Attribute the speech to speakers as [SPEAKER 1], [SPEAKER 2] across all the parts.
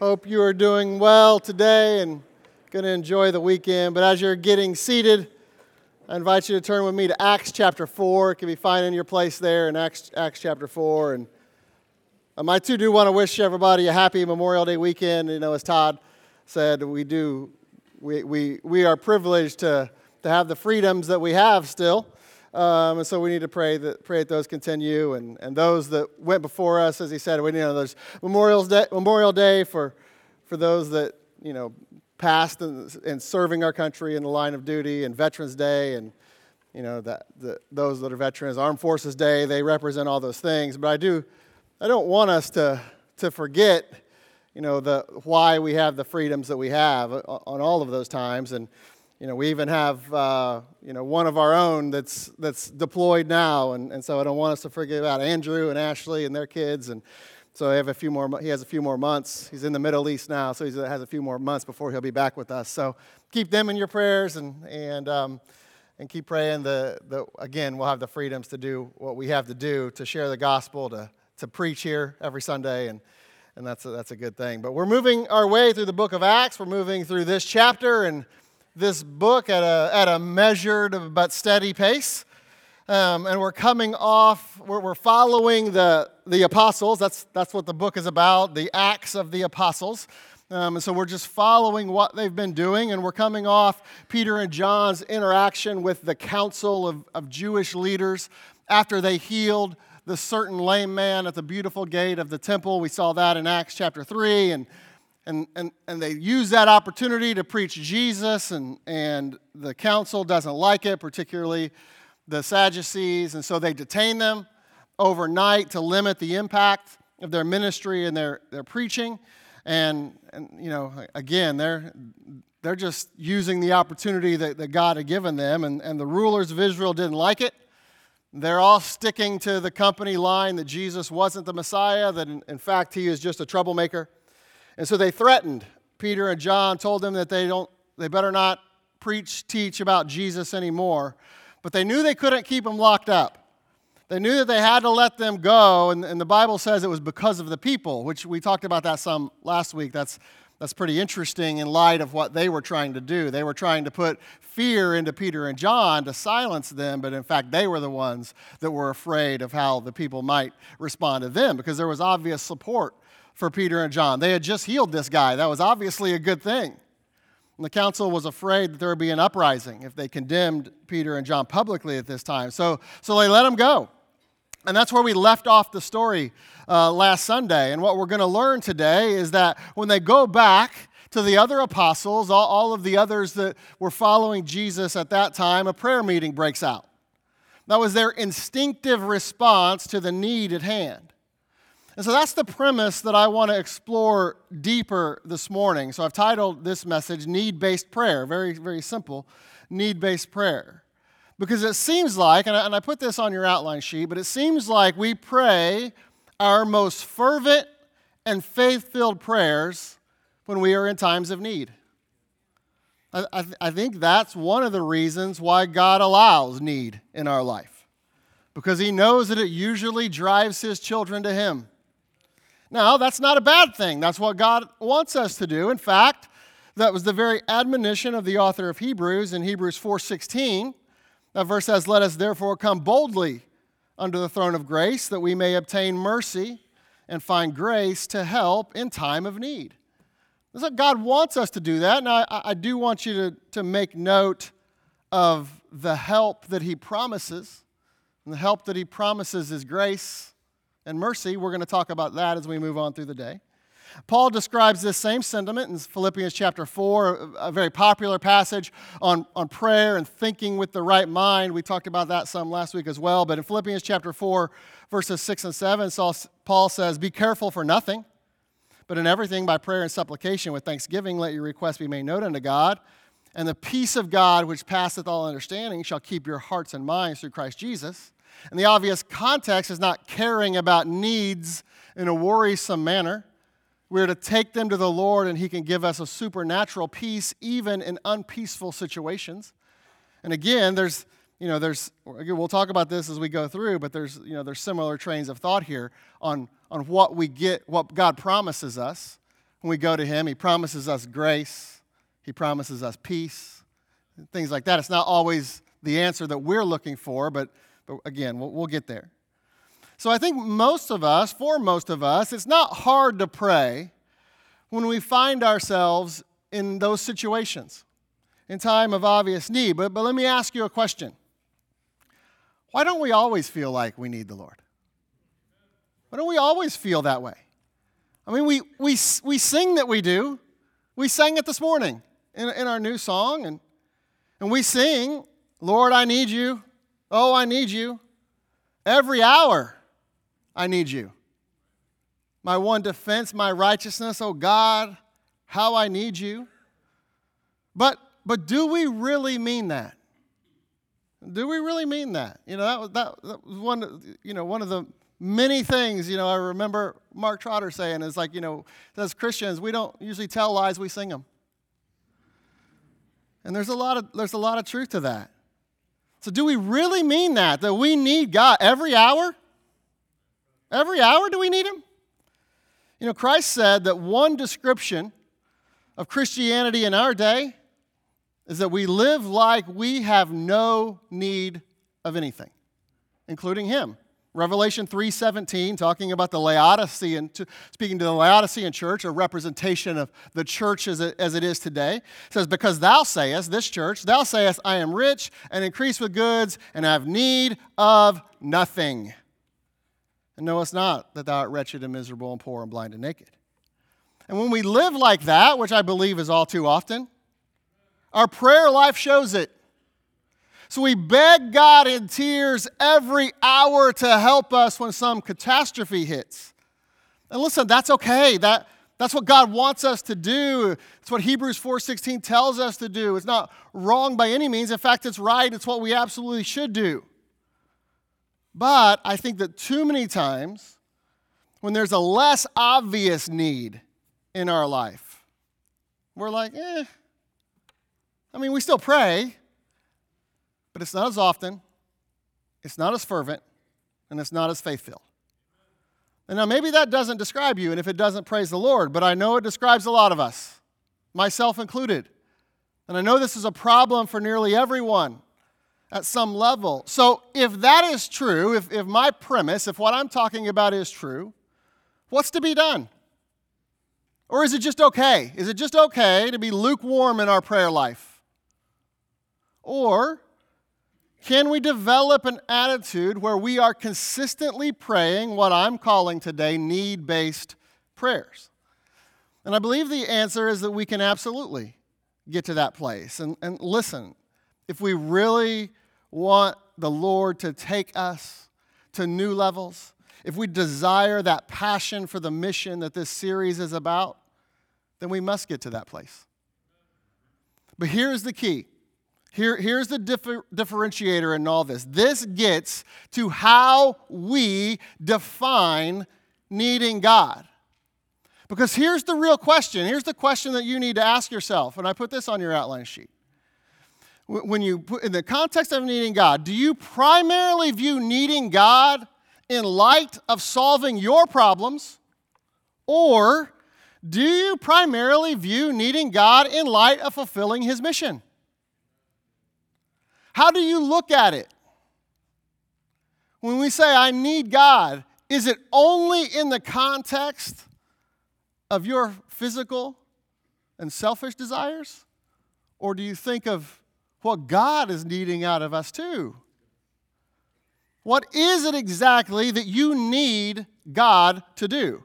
[SPEAKER 1] Hope you are doing well today and going to enjoy the weekend. But as you're getting seated, I invite you to turn with me to Acts chapter 4. It can be finding your place there in Acts, Acts chapter 4. And um, I too do want to wish everybody a happy Memorial Day weekend. You know, as Todd said, we do, we, we, we are privileged to, to have the freedoms that we have still. Um, and so we need to pray that, pray that those continue. And, and those that went before us, as he said, we, you know, there's Memorial Day, Memorial Day for, for those that, you know, passed and, in serving our country in the line of duty, and Veterans Day, and, you know, that, the, those that are veterans, Armed Forces Day, they represent all those things. But I do, I don't want us to, to forget, you know, the, why we have the freedoms that we have on all of those times. And, you know, we even have, uh, you know, one of our own that's, that's deployed now. And, and so I don't want us to forget about Andrew and Ashley and their kids. And so have a few more, he has a few more months. He's in the Middle East now, so he has a few more months before he'll be back with us. So keep them in your prayers and, and, um, and keep praying. The, the, again, we'll have the freedoms to do what we have to do to share the gospel, to, to preach here every Sunday. And, and that's a, that's a good thing. But we're moving our way through the book of Acts. We're moving through this chapter. And this book at a, at a measured but steady pace. Um, and we're coming off, we're, we're following the, the apostles. That's, that's what the book is about, the Acts of the Apostles. Um, and so we're just following what they've been doing, and we're coming off Peter and John's interaction with the council of, of Jewish leaders after they healed the certain lame man at the beautiful gate of the temple. We saw that in Acts chapter 3. And and, and, and they use that opportunity to preach Jesus, and, and the council doesn't like it, particularly the Sadducees, and so they detain them overnight to limit the impact of their ministry and their, their preaching. And, and you know, again, they're, they're just using the opportunity that, that God had given them, and, and the rulers of Israel didn't like it. They're all sticking to the company line that Jesus wasn't the Messiah, that in, in fact he is just a troublemaker. And so they threatened Peter and John, told them that they, don't, they better not preach, teach about Jesus anymore. But they knew they couldn't keep them locked up. They knew that they had to let them go, and, and the Bible says it was because of the people, which we talked about that some last week. That's, that's pretty interesting in light of what they were trying to do. They were trying to put fear into Peter and John to silence them, but in fact, they were the ones that were afraid of how the people might respond to them because there was obvious support for Peter and John. They had just healed this guy. That was obviously a good thing. And the council was afraid that there would be an uprising if they condemned Peter and John publicly at this time. So, so they let them go. And that's where we left off the story uh, last Sunday. And what we're going to learn today is that when they go back to the other apostles, all, all of the others that were following Jesus at that time, a prayer meeting breaks out. That was their instinctive response to the need at hand. And so that's the premise that I want to explore deeper this morning. So I've titled this message Need Based Prayer. Very, very simple need based prayer. Because it seems like, and I, and I put this on your outline sheet, but it seems like we pray our most fervent and faith filled prayers when we are in times of need. I, I, I think that's one of the reasons why God allows need in our life. Because He knows that it usually drives His children to Him. Now, that's not a bad thing. That's what God wants us to do. In fact, that was the very admonition of the author of Hebrews in Hebrews 4:16. That verse says, "Let us therefore come boldly under the throne of grace that we may obtain mercy and find grace to help in time of need." So God wants us to do that. And I, I do want you to, to make note of the help that He promises. And the help that He promises is grace and mercy. We're going to talk about that as we move on through the day. Paul describes this same sentiment in Philippians chapter 4, a very popular passage on, on prayer and thinking with the right mind. We talked about that some last week as well. But in Philippians chapter 4, verses 6 and 7, Paul says, Be careful for nothing, but in everything by prayer and supplication with thanksgiving, let your requests be made known unto God. And the peace of God, which passeth all understanding, shall keep your hearts and minds through Christ Jesus. And the obvious context is not caring about needs in a worrisome manner. We're to take them to the Lord, and He can give us a supernatural peace even in unpeaceful situations. And again, there's, you know, there's, we'll talk about this as we go through, but there's, you know, there's similar trains of thought here on, on what we get, what God promises us when we go to Him. He promises us grace, He promises us peace, things like that. It's not always the answer that we're looking for, but, but again, we'll, we'll get there. So I think most of us, for most of us, it's not hard to pray when we find ourselves in those situations in time of obvious need. But, but let me ask you a question Why don't we always feel like we need the Lord? Why don't we always feel that way? I mean, we, we, we sing that we do. We sang it this morning in, in our new song, and, and we sing, Lord, I need you. Oh, I need you. Every hour, I need you. My one defense, my righteousness, oh God, how I need you. But, but do we really mean that? Do we really mean that? You know, that was, that, that was one, you know, one of the many things, you know, I remember Mark Trotter saying is like, you know, as Christians, we don't usually tell lies, we sing them. And there's a lot of, there's a lot of truth to that. So, do we really mean that? That we need God every hour? Every hour do we need Him? You know, Christ said that one description of Christianity in our day is that we live like we have no need of anything, including Him. Revelation 3:17 talking about the Laodicean speaking to the Laodicean church a representation of the church as it, as it is today. Says because thou sayest this church thou sayest I am rich and increase with goods and have need of nothing. And knowest not that thou art wretched and miserable and poor and blind and naked. And when we live like that which I believe is all too often our prayer life shows it so we beg God in tears every hour to help us when some catastrophe hits. And listen, that's okay. That, that's what God wants us to do. It's what Hebrews 4:16 tells us to do. It's not wrong by any means. In fact, it's right. It's what we absolutely should do. But I think that too many times when there's a less obvious need in our life, we're like, eh. I mean, we still pray, but it's not as often, it's not as fervent, and it's not as faith filled. And now maybe that doesn't describe you, and if it doesn't, praise the Lord, but I know it describes a lot of us, myself included. And I know this is a problem for nearly everyone at some level. So if that is true, if, if my premise, if what I'm talking about is true, what's to be done? Or is it just okay? Is it just okay to be lukewarm in our prayer life? Or can we develop an attitude where we are consistently praying what I'm calling today need based prayers? And I believe the answer is that we can absolutely get to that place. And, and listen, if we really want the Lord to take us to new levels, if we desire that passion for the mission that this series is about, then we must get to that place. But here's the key here, here's the differ, differentiator in all this this gets to how we define needing God. Because here's the real question. Here's the question that you need to ask yourself. And I put this on your outline sheet. When you put in the context of needing God, do you primarily view needing God in light of solving your problems? Or do you primarily view needing God in light of fulfilling his mission? How do you look at it? When we say, I need God, is it only in the context of your physical and selfish desires? Or do you think of what God is needing out of us too? What is it exactly that you need God to do?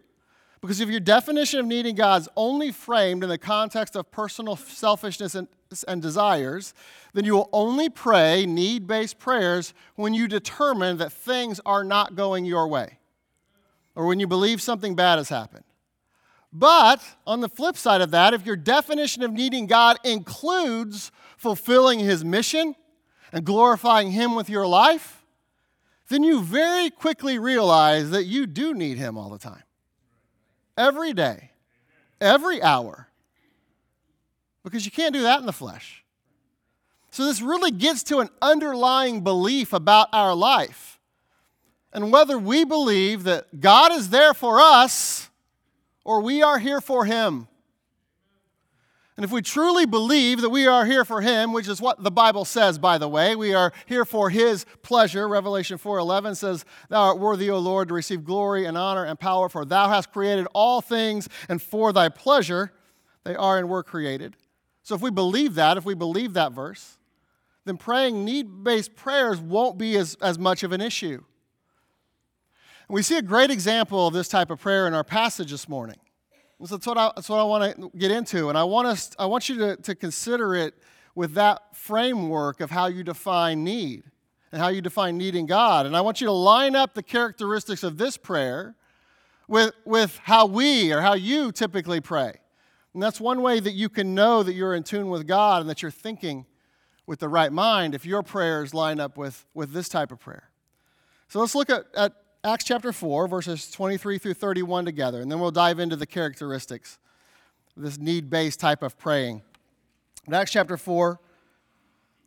[SPEAKER 1] Because if your definition of needing God is only framed in the context of personal selfishness and, and desires, then you will only pray need based prayers when you determine that things are not going your way or when you believe something bad has happened. But on the flip side of that, if your definition of needing God includes fulfilling His mission and glorifying Him with your life, then you very quickly realize that you do need Him all the time. Every day, every hour, because you can't do that in the flesh. So, this really gets to an underlying belief about our life and whether we believe that God is there for us or we are here for Him. And if we truly believe that we are here for him, which is what the Bible says by the way, we are here for his pleasure. Revelation 4:11 says, "Thou art worthy, O Lord, to receive glory and honor and power, for thou hast created all things, and for thy pleasure they are and were created." So if we believe that, if we believe that verse, then praying need-based prayers won't be as, as much of an issue. And we see a great example of this type of prayer in our passage this morning. So that's what I, that's what I want to get into. And I want, us, I want you to, to consider it with that framework of how you define need and how you define needing God. And I want you to line up the characteristics of this prayer with, with how we or how you typically pray. And that's one way that you can know that you're in tune with God and that you're thinking with the right mind if your prayers line up with, with this type of prayer. So let's look at, at Acts chapter 4, verses 23 through 31 together, and then we'll dive into the characteristics of this need based type of praying. In Acts chapter 4,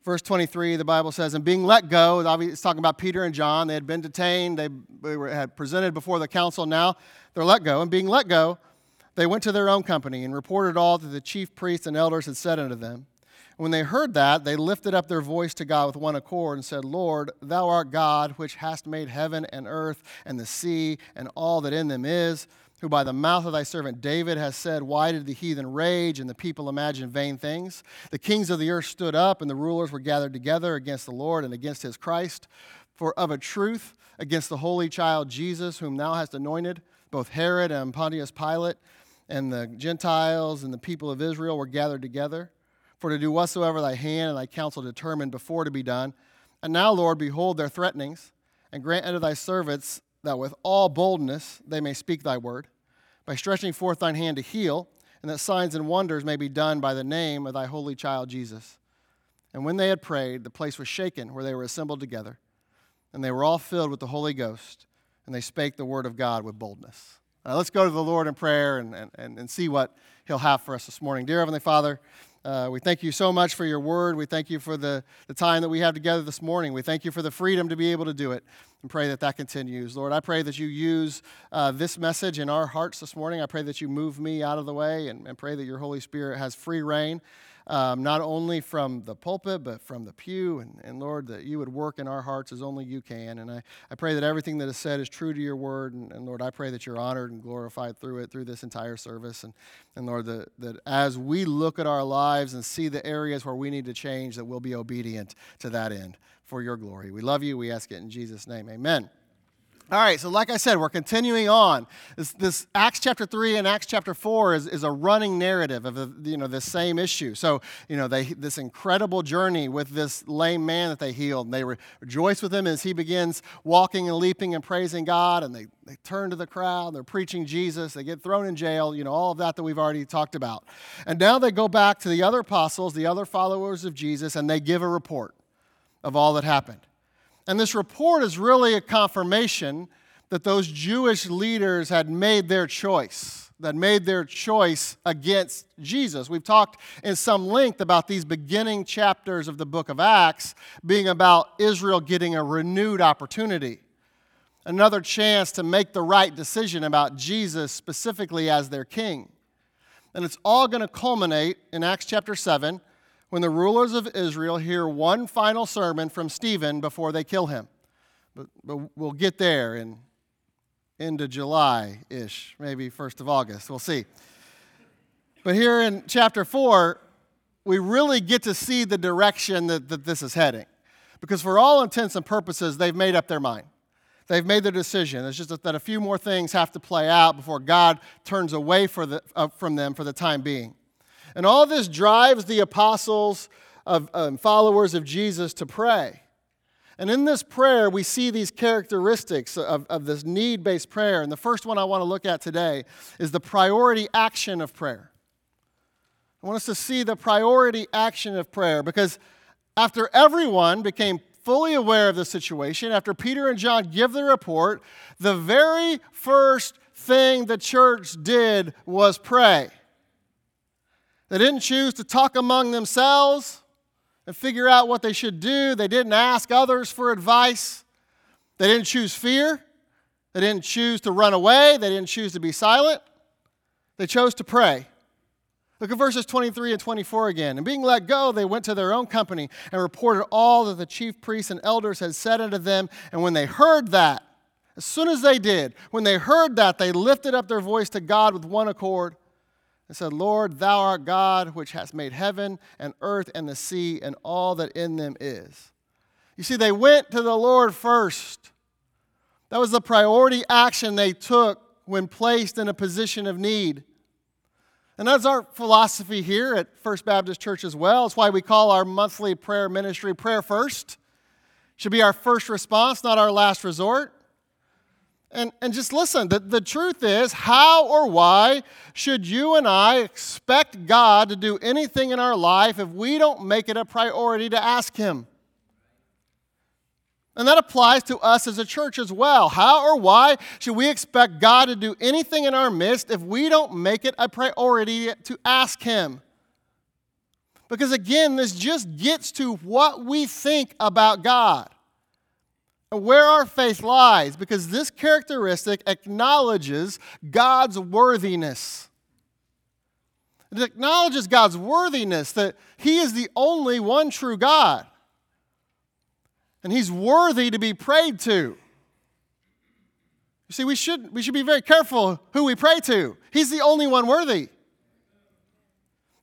[SPEAKER 1] verse 23, the Bible says, And being let go, it's talking about Peter and John. They had been detained, they, were, had presented before the council. Now they're let go. And being let go, they went to their own company and reported all that the chief priests and elders had said unto them. When they heard that, they lifted up their voice to God with one accord and said, Lord, thou art God, which hast made heaven and earth and the sea and all that in them is, who by the mouth of thy servant David has said, Why did the heathen rage and the people imagine vain things? The kings of the earth stood up, and the rulers were gathered together against the Lord and against his Christ. For of a truth, against the holy child Jesus, whom thou hast anointed, both Herod and Pontius Pilate and the Gentiles and the people of Israel were gathered together for to do whatsoever thy hand and thy counsel determined before to be done. And now, Lord, behold their threatenings, and grant unto thy servants that with all boldness they may speak thy word, by stretching forth thine hand to heal, and that signs and wonders may be done by the name of thy holy child Jesus. And when they had prayed, the place was shaken where they were assembled together, and they were all filled with the Holy Ghost, and they spake the word of God with boldness. Now, let's go to the Lord in prayer and, and, and see what he'll have for us this morning. Dear Heavenly Father, uh, we thank you so much for your word. We thank you for the, the time that we have together this morning. We thank you for the freedom to be able to do it and pray that that continues. Lord, I pray that you use uh, this message in our hearts this morning. I pray that you move me out of the way and, and pray that your Holy Spirit has free reign um, not only from the pulpit, but from the pew. And, and Lord, that you would work in our hearts as only you can. And I, I pray that everything that is said is true to your word. And, and Lord, I pray that you're honored and glorified through it, through this entire service. And, and Lord, that, that as we look at our lives and see the areas where we need to change, that we'll be obedient to that end for your glory. We love you. We ask it in Jesus' name. Amen. All right, so like I said, we're continuing on. This, this, Acts chapter 3 and Acts chapter 4 is, is a running narrative of the, you know, the same issue. So, you know, they, this incredible journey with this lame man that they healed. And they rejoice with him as he begins walking and leaping and praising God. And they, they turn to the crowd, they're preaching Jesus, they get thrown in jail, you know, all of that that we've already talked about. And now they go back to the other apostles, the other followers of Jesus, and they give a report of all that happened. And this report is really a confirmation that those Jewish leaders had made their choice, that made their choice against Jesus. We've talked in some length about these beginning chapters of the book of Acts being about Israel getting a renewed opportunity, another chance to make the right decision about Jesus specifically as their king. And it's all going to culminate in Acts chapter 7 when the rulers of Israel hear one final sermon from Stephen before they kill him. But, but we'll get there in into July ish, maybe 1st of August. We'll see. But here in chapter 4, we really get to see the direction that, that this is heading. Because for all intents and purposes, they've made up their mind. They've made their decision. It's just that a few more things have to play out before God turns away for the, uh, from them for the time being. And all this drives the apostles of um, followers of Jesus to pray. And in this prayer, we see these characteristics of, of this need based prayer. And the first one I want to look at today is the priority action of prayer. I want us to see the priority action of prayer because after everyone became fully aware of the situation, after Peter and John give the report, the very first thing the church did was pray. They didn't choose to talk among themselves and figure out what they should do. They didn't ask others for advice. They didn't choose fear. They didn't choose to run away. They didn't choose to be silent. They chose to pray. Look at verses 23 and 24 again. And being let go, they went to their own company and reported all that the chief priests and elders had said unto them. And when they heard that, as soon as they did, when they heard that, they lifted up their voice to God with one accord and said, Lord, thou art God, which hast made heaven and earth and the sea and all that in them is. You see, they went to the Lord first. That was the priority action they took when placed in a position of need. And that's our philosophy here at First Baptist Church as well. It's why we call our monthly prayer ministry prayer first. Should be our first response, not our last resort. And, and just listen, the, the truth is, how or why should you and I expect God to do anything in our life if we don't make it a priority to ask Him? And that applies to us as a church as well. How or why should we expect God to do anything in our midst if we don't make it a priority to ask Him? Because again, this just gets to what we think about God where our faith lies, because this characteristic acknowledges God's worthiness. It acknowledges God's worthiness that He is the only one true God and he's worthy to be prayed to. You see, we should, we should be very careful who we pray to. He's the only one worthy.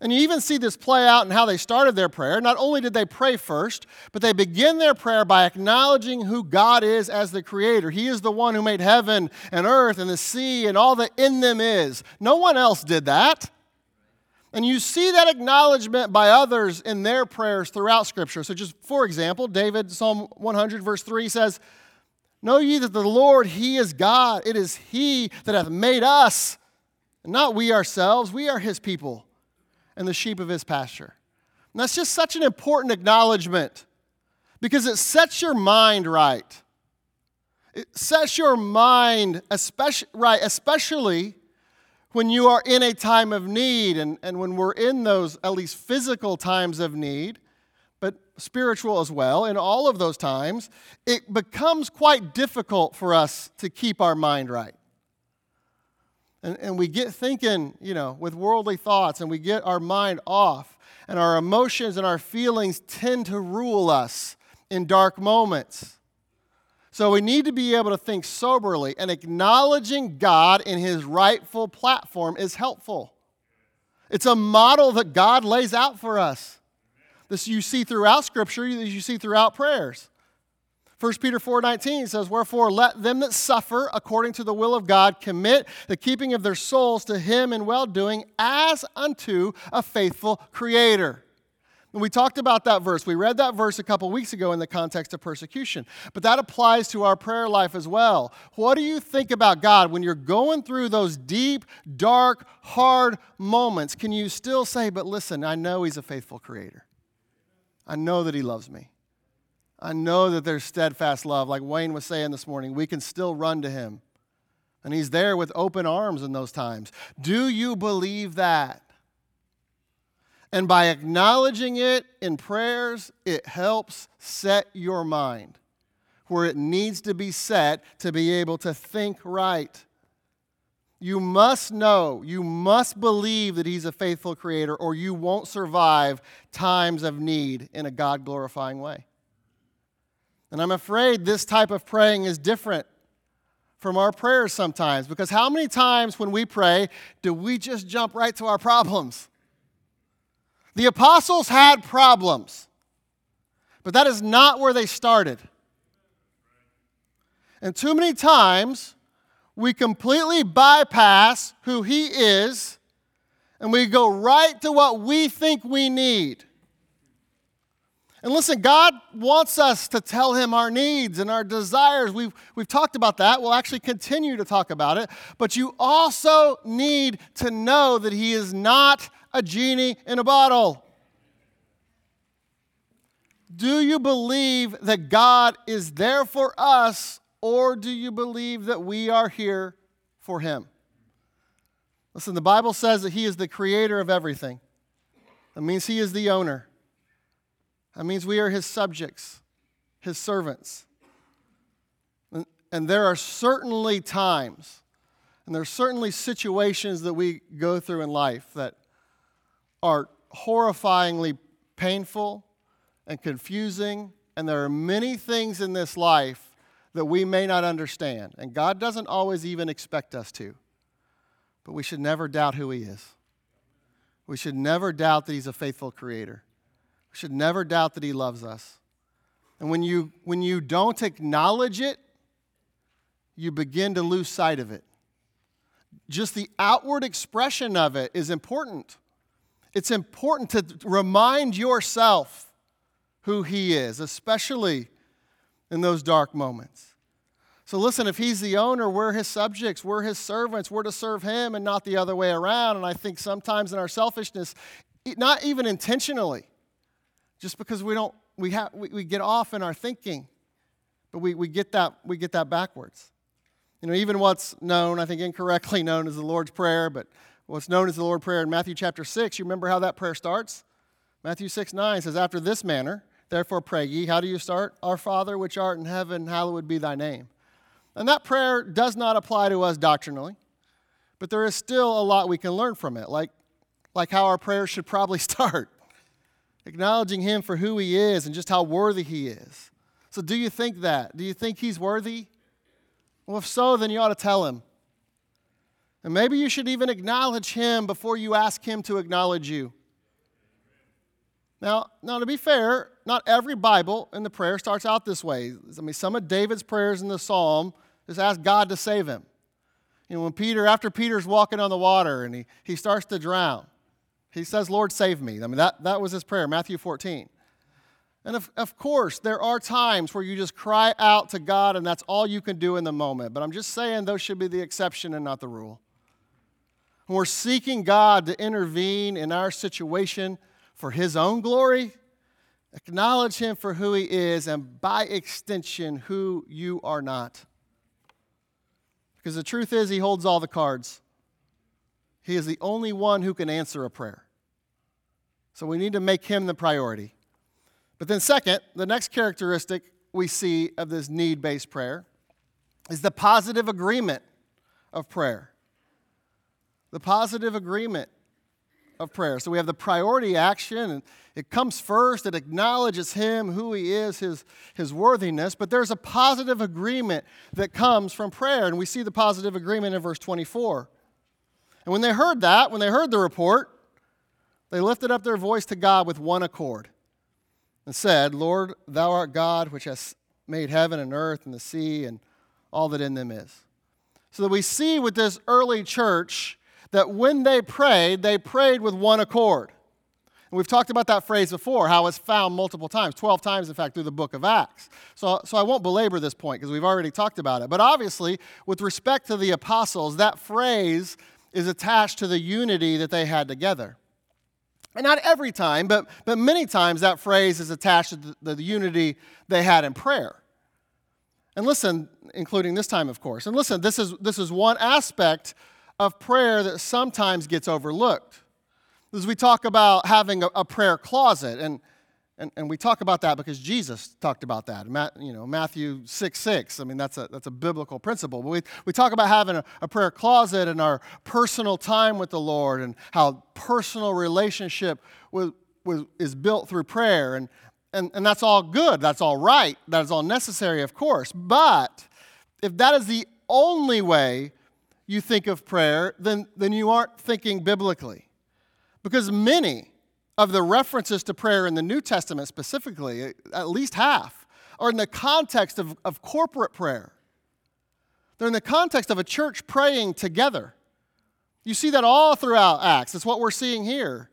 [SPEAKER 1] And you even see this play out in how they started their prayer. Not only did they pray first, but they begin their prayer by acknowledging who God is as the creator. He is the one who made heaven and earth and the sea and all that in them is. No one else did that. And you see that acknowledgement by others in their prayers throughout Scripture. So, just for example, David, Psalm 100, verse 3 says, Know ye that the Lord, He is God. It is He that hath made us, not we ourselves. We are His people and the sheep of His pasture. And that's just such an important acknowledgement because it sets your mind right. It sets your mind especially, right, especially when you are in a time of need, and, and when we're in those at least physical times of need, but spiritual as well, in all of those times, it becomes quite difficult for us to keep our mind right. And, and we get thinking, you know, with worldly thoughts, and we get our mind off, and our emotions and our feelings tend to rule us in dark moments. So we need to be able to think soberly, and acknowledging God in his rightful platform is helpful. It's a model that God lays out for us. This you see throughout Scripture, as you see throughout prayers. 1 Peter 4:19 says, "Wherefore let them that suffer according to the will of God commit the keeping of their souls to him in well-doing as unto a faithful creator." And we talked about that verse. We read that verse a couple weeks ago in the context of persecution. But that applies to our prayer life as well. What do you think about God when you're going through those deep, dark, hard moments? Can you still say, but listen, I know He's a faithful creator. I know that He loves me. I know that there's steadfast love. Like Wayne was saying this morning, we can still run to Him. And He's there with open arms in those times. Do you believe that? And by acknowledging it in prayers, it helps set your mind where it needs to be set to be able to think right. You must know, you must believe that He's a faithful creator, or you won't survive times of need in a God glorifying way. And I'm afraid this type of praying is different from our prayers sometimes because how many times when we pray do we just jump right to our problems? The apostles had problems, but that is not where they started. And too many times, we completely bypass who He is and we go right to what we think we need. And listen, God wants us to tell Him our needs and our desires. We've, we've talked about that. We'll actually continue to talk about it. But you also need to know that He is not a genie in a bottle. Do you believe that God is there for us, or do you believe that we are here for Him? Listen, the Bible says that He is the creator of everything. That means He is the owner. That means we are His subjects, His servants. And, there are certainly times And there are certainly situations that we go through in life that are horrifyingly painful and confusing. And there are many things in this life that we may not understand. And God doesn't always even expect us to. But we should never doubt who He is. We should never doubt that He's a faithful Creator. We should never doubt that He loves us. And when you, when you don't acknowledge it, you begin to lose sight of it. Just the outward expression of it is important. It's important to remind yourself who He is, especially in those dark moments. So, listen, if He's the owner, we're His subjects, we're His servants, we're to serve Him and not the other way around. And I think sometimes in our selfishness, not even intentionally, just because we don't, we, have, we, we get off in our thinking, but we, we, get that, we get that backwards. You know, even what's known, I think incorrectly known as the Lord's Prayer, but what's known as the Lord's Prayer in Matthew chapter 6, you remember how that prayer starts? Matthew 6 9 says, After this manner, therefore pray ye. How do you start? Our Father which art in heaven, hallowed be thy name. And that prayer does not apply to us doctrinally, but there is still a lot we can learn from it, like, like how our prayers should probably start, acknowledging Him for who He is and just how worthy He is. So, do you think that? Do you think He's worthy? Well, if so, then you ought to tell Him. And maybe you should even acknowledge Him before you ask Him to acknowledge you. Now, now, to be fair, not every Bible in the prayer starts out this way. I mean, some of David's prayers in the psalm just ask God to save him. You know, when Peter, after Peter's walking on the water and he, he starts to drown, he says, Lord, save me. I mean, that, that was his prayer, Matthew 14. And of, of course, there are times where you just cry out to God and that's all you can do in the moment. But I'm just saying those should be the exception and not the rule. When we're seeking God to intervene in our situation, for his own glory, acknowledge him for who he is, and by extension, who you are not. Because the truth is, he holds all the cards. He is the only one who can answer a prayer. So we need to make him the priority. But then, second, the next characteristic we see of this need based prayer is the positive agreement of prayer. The positive agreement of prayer. So we have the priority action, and it comes first. It acknowledges Him, who He is, His, his worthiness. But there's a positive agreement that comes from prayer, and we see the positive agreement in verse 24. And when they heard that, when they heard the report, they lifted up their voice to God with one accord and said, Lord, Thou art God, which has made heaven and earth and the sea and all that in them is. So that we see with this early church that when they prayed, they prayed with one accord. And we've talked about that phrase before, how it's found multiple times, 12 times, in fact, through the book of Acts. So, so I won't belabor this point because we've already talked about it. But obviously, with respect to the apostles, that phrase is attached to the unity that they had together. And not every time, but, but many times that phrase is attached to the, the unity they had in prayer. And listen, including this time, of course. And listen, this is, this is one aspect of prayer that sometimes gets overlooked. As we talk about having a, a prayer closet, and, and, and we talk about that because Jesus talked about that. you know, Matthew 6 6. I mean, that's a, that's a biblical principle. But we, we talk about having a, a prayer closet and our personal time with the Lord and how personal relationship with, with, is built through prayer. And, and, and that's all good. That's all right. That is all necessary, of course. But if that is the only way you think of prayer, then, then you aren't thinking biblically. Because many of the references to prayer in the New Testament, specifically, at least half, are in the context of, of corporate prayer. They're in the context of a church praying together. You see that all throughout Acts. That's what we're seeing here.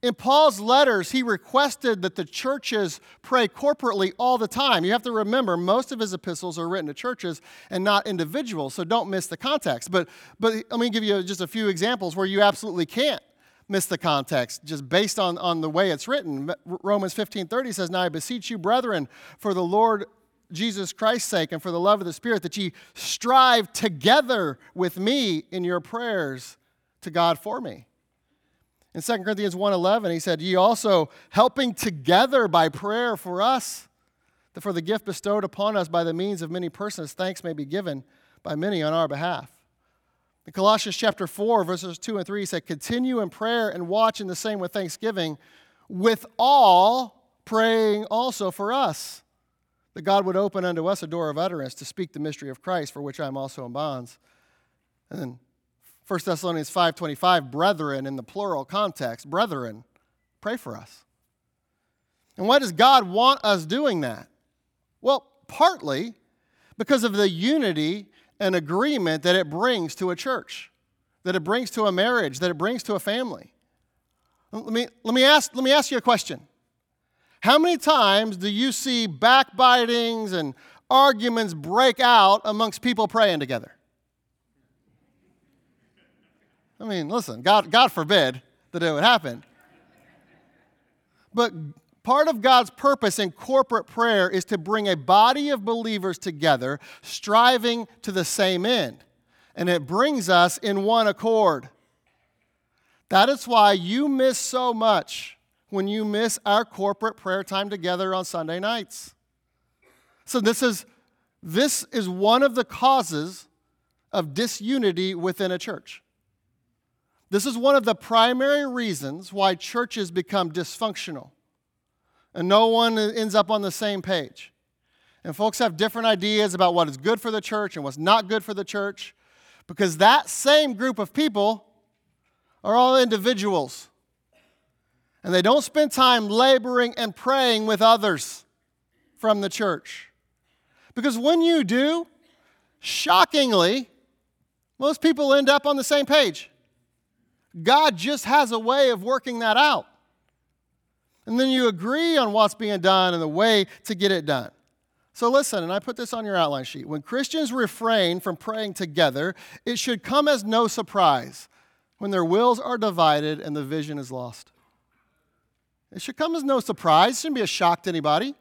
[SPEAKER 1] In Paul's letters, he requested that the churches pray corporately all the time. You have to remember, most of his epistles are written to churches and not individuals, so don't miss the context. But, but let me give you just a few examples where you absolutely can't miss the context just based on, on the way it's written. Romans 15:30 says, Now I beseech you, brethren, for the Lord Jesus Christ's sake and for the love of the Spirit, that ye strive together with me in your prayers to God for me. In 2 Corinthians 1:11, he said, "Ye also helping together by prayer for us, that for the gift bestowed upon us by the means of many persons, thanks may be given by many on our behalf." Colossians chapter 4, verses 2 and 3, he said, Continue in prayer and watch in the same with thanksgiving, with all praying also for us, that God would open unto us a door of utterance to speak the mystery of Christ, for which I am also in bonds. And then 1 Thessalonians 5:25, brethren in the plural context, brethren, pray for us. And why does God want us doing that? Well, partly because of the unity and agreement that it brings to a church, that it brings to a marriage, that it brings to a family. Let me, let me, ask, let me ask you a question. How many times do you see backbitings and arguments break out amongst people praying together? I mean, listen, God, God forbid that it would happen. But Part of God's purpose in corporate prayer is to bring a body of believers together, striving to the same end. And it brings us in one accord. That is why you miss so much when you miss our corporate prayer time together on Sunday nights. So, this is, this is one of the causes of disunity within a church. This is one of the primary reasons why churches become dysfunctional and no one ends up on the same page. And folks have different ideas about what is good for the church and what's not good for the church because that same group of people are all individuals. And they don't spend time laboring and praying with others from the church. Because when you do, shockingly, most people end up on the same page. God just has a way of working that out. And then you agree on what's being done and the way to get it done. So listen, and I put this on your outline sheet. When Christians refrain from praying together, it should come as no surprise when their wills are divided and the vision is lost. It should come as no surprise. It shouldn't be a shock to anybody.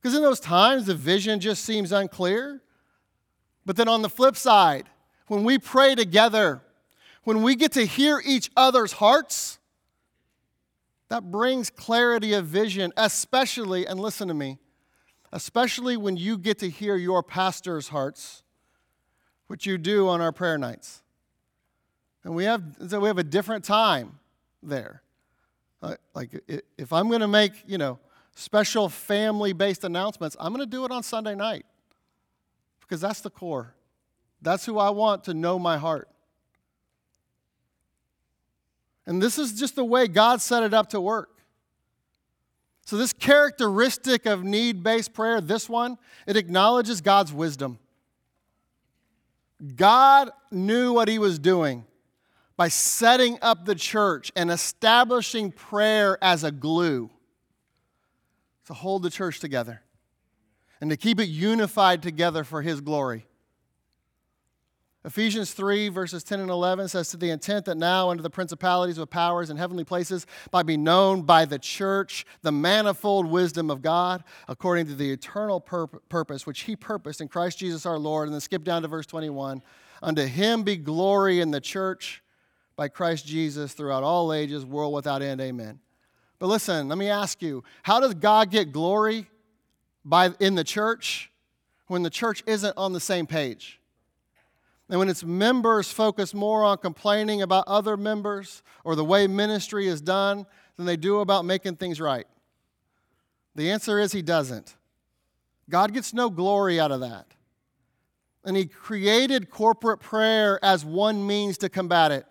[SPEAKER 1] Because in those times, the vision just seems unclear. But then on the flip side, when we pray together, when we get to hear each other's hearts, that brings clarity of vision, especially, and listen to me, especially when you get to hear your pastor's hearts, which you do on our prayer nights. And we have, so we have a different time there. Uh, like, if I'm going to make, you know, special family based announcements, I'm going to do it on Sunday night because that's the core. That's who I want to know my heart. And this is just the way God set it up to work. So, this characteristic of need based prayer, this one, it acknowledges God's wisdom. God knew what he was doing by setting up the church and establishing prayer as a glue to hold the church together and to keep it unified together for his glory. Ephesians 3, verses 10 and 11 says, To the intent that now, under the principalities of powers in heavenly places, might be known by the church the manifold wisdom of God, according to the eternal pur- purpose which He purposed in Christ Jesus our Lord. And then skip down to verse 21. Unto Him be glory in the church by Christ Jesus throughout all ages, world without end. Amen. But listen, let me ask you how does God get glory by, in the church when the church isn't on the same page? And when its members focus more on complaining about other members or the way ministry is done than they do about making things right? The answer is he doesn't. God gets no glory out of that. And he created corporate prayer as one means to combat it.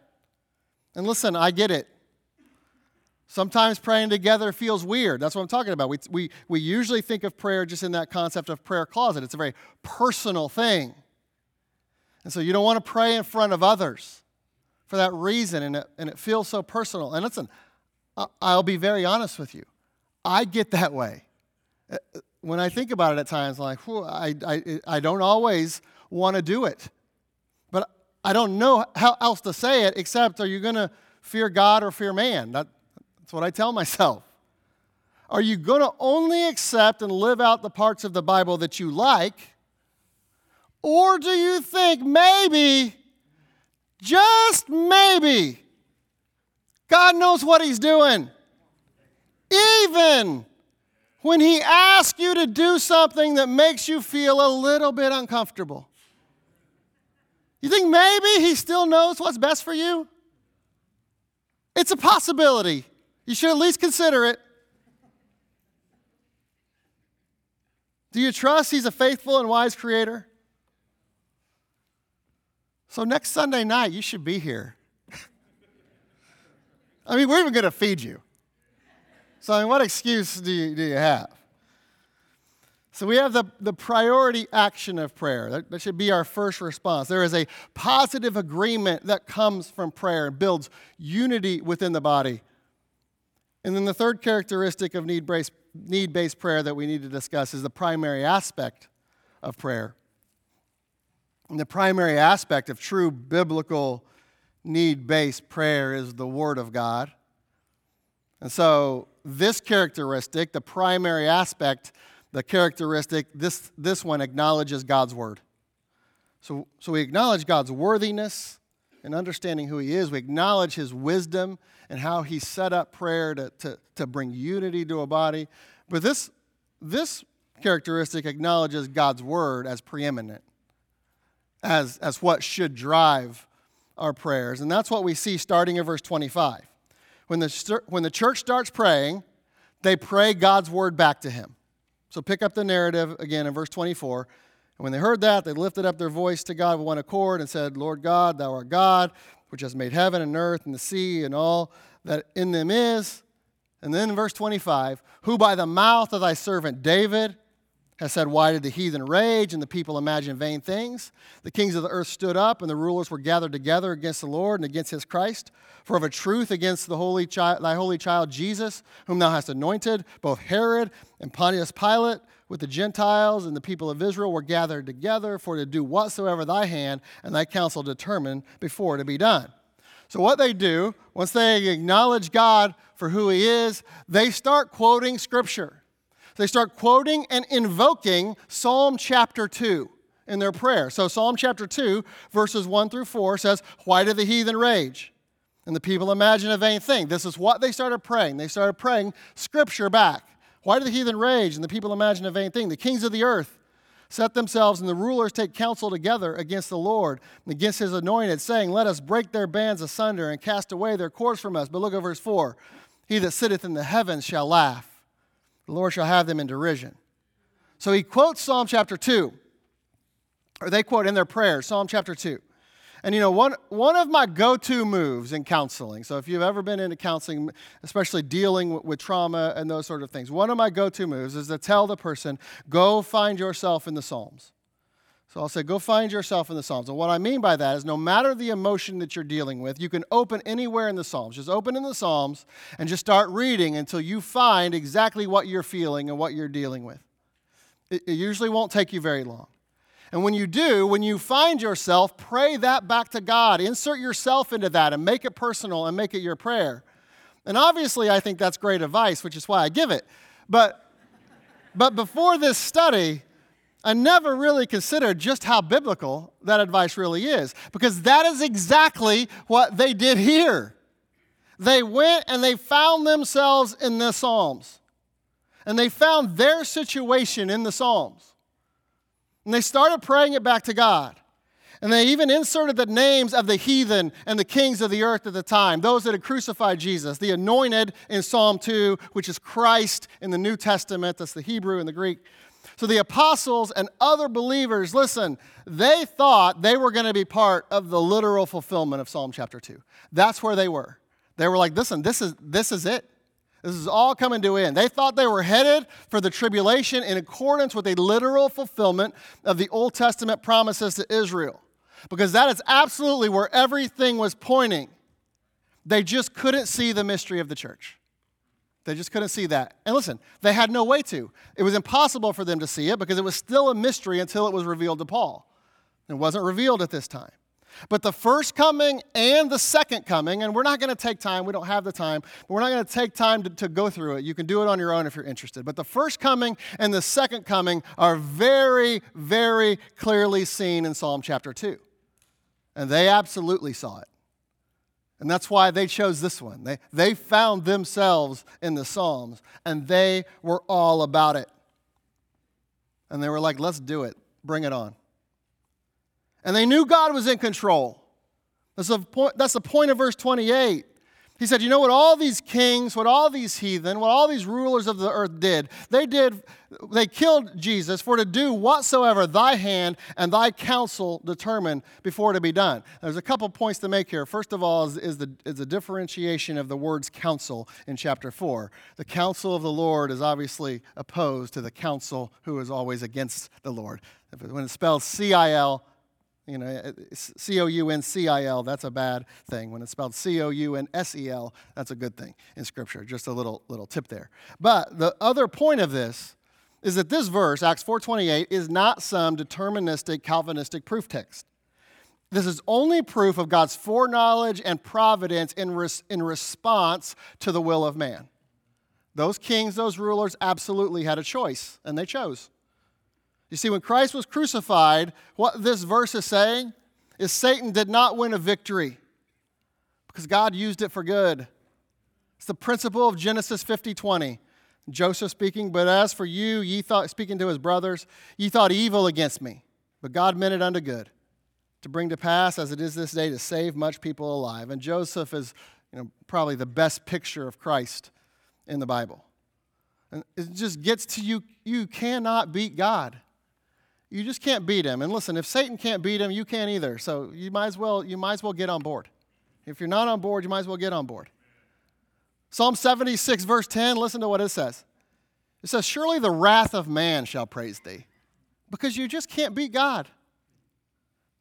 [SPEAKER 1] And listen, I get it. Sometimes praying together feels weird. That's what I'm talking about. We, we, we usually think of prayer just in that concept of prayer closet, it's a very personal thing. And so you don't want to pray in front of others for that reason, and it, and it feels so personal. And listen, I'll be very honest with you. I get that way. Uh, when I think about it at times, I'm like, I, I, I don't always want to do it. But I don't know how else to say it except, are you going to fear God or fear man? That, that's what I tell myself. Are you going to only accept and live out the parts of the Bible that you like? Or do you think maybe, just maybe, God knows what He's doing? Even when He asks you to do something that makes you feel a little bit uncomfortable. You think maybe he still knows what's best for you? It's a possibility. You should at least consider it. Do you trust he's a faithful and wise creator? So, next Sunday night, you should be here. I mean, we're even going to feed you. So, I mean, what excuse do you, do you have? So, we have the, the priority action of prayer. That, that should be our first response. There is a positive agreement that comes from prayer and builds unity within the body. And then the third characteristic of need based prayer that we need to discuss is the primary aspect of prayer. The primary aspect of true biblical need based prayer is the Word of God. And so, this characteristic, the primary aspect, the characteristic, this, this one acknowledges God's Word. So, so we acknowledge God's worthiness and understanding who He is. We acknowledge His wisdom and how He set up prayer to, to, to bring unity to a body. But this, this characteristic acknowledges God's Word as preeminent as, as what should drive our prayers. And that's what we see starting in verse 25. When the, when the church starts praying, they pray God's word back to him. So pick up the narrative again in verse 24. And when they heard that, they lifted up their voice to God with one accord and said, Lord God, thou art God, which has made heaven and earth and the sea and all that in them is. And then in verse 25, who by the mouth of thy servant David has said, Why did the heathen rage and the people imagine vain things? The kings of the earth stood up, and the rulers were gathered together against the Lord and against his Christ. For of a truth, against the holy child, thy holy child Jesus, whom thou hast anointed, both Herod and Pontius Pilate with the Gentiles and the people of Israel were gathered together for to do whatsoever thy hand and thy counsel determined before to be done. So, what they do, once they acknowledge God for who he is, they start quoting scripture. They start quoting and invoking Psalm chapter 2 in their prayer. So, Psalm chapter 2, verses 1 through 4 says, Why do the heathen rage? And the people imagine a vain thing. This is what they started praying. They started praying scripture back. Why do the heathen rage and the people imagine a vain thing? The kings of the earth set themselves and the rulers take counsel together against the Lord and against his anointed, saying, Let us break their bands asunder and cast away their cords from us. But look at verse 4 He that sitteth in the heavens shall laugh. The Lord shall have them in derision. So he quotes Psalm chapter 2, or they quote in their prayer, Psalm chapter 2. And you know, one, one of my go to moves in counseling, so if you've ever been into counseling, especially dealing with trauma and those sort of things, one of my go to moves is to tell the person, go find yourself in the Psalms. So I'll say, go find yourself in the Psalms. And what I mean by that is no matter the emotion that you're dealing with, you can open anywhere in the Psalms. Just open in the Psalms and just start reading until you find exactly what you're feeling and what you're dealing with. It, it usually won't take you very long. And when you do, when you find yourself, pray that back to God. Insert yourself into that and make it personal and make it your prayer. And obviously, I think that's great advice, which is why I give it. But, but before this study, I never really considered just how biblical that advice really is, because that is exactly what they did here. They went and they found themselves in the Psalms, and they found their situation in the Psalms. And they started praying it back to God. And they even inserted the names of the heathen and the kings of the earth at the time, those that had crucified Jesus, the anointed in Psalm 2, which is Christ in the New Testament, that's the Hebrew and the Greek so the apostles and other believers, listen, they thought they were going to be part of the literal fulfillment of Psalm chapter 2. That's where they were. They were like, listen, this is, this is it. This is all coming to an end. They thought they were headed for the tribulation in accordance with a literal fulfillment of the Old Testament promises to Israel. Because that is absolutely where everything was pointing. They just couldn't see the mystery of the church. They just couldn't see that. And listen, they had no way to. It was impossible for them to see it because it was still a mystery until it was revealed to Paul. It wasn't revealed at this time. But the first coming and the second coming, and we're not going to take time, we don't have the time, but we're not going to take time to, to, go through it. You can do it on your own if you're interested. But the first coming and the second coming are very, very clearly seen in Psalm chapter 2. And they absolutely saw it. And that's why they chose this one. They, they found themselves in the Psalms, and they were all about it. And they were like, let's do it, bring it on. And they knew God was in control. That's the point, that's the point of verse 28. He said, You know what all these kings, what all these heathen, what all these rulers of the earth did? They did, they killed Jesus for to do whatsoever thy hand and thy counsel determined before to be done. There's a couple points to make here. First of all, is, is, the, is the differentiation of the words counsel in chapter 4. The counsel of the Lord is obviously opposed to the counsel who is always against the Lord. When it's spelled C I L, you know, uh, C O U N C I L, that's a bad thing. When it's spelled C O U N S E L, that's a good thing in Scripture. Just a little, little tip there. But the other point of this is that this verse, Acts 4.28, is not some deterministic Calvinistic proof text. This is only proof of God's foreknowledge and providence in, res- in response to the will of man. Those kings, those rulers absolutely had a choice, and they chose. You see, when Christ was crucified, what this verse is saying is Satan did not win a victory because God used it for good. It's the principle of Genesis 50 20. Joseph speaking, but as for you, ye thought, speaking to his brothers, ye thought evil against me, but God meant it unto good, to bring to pass, as it is this day, to save much people alive. And Joseph is you know, probably the best picture of Christ in the Bible. And it just gets to you, you cannot beat God. You just can't beat him. And listen, if Satan can't beat him, you can't either. So you might as well, you might as well get on board. If you're not on board, you might as well get on board. Psalm 76, verse 10, listen to what it says. It says, Surely the wrath of man shall praise thee, because you just can't beat God.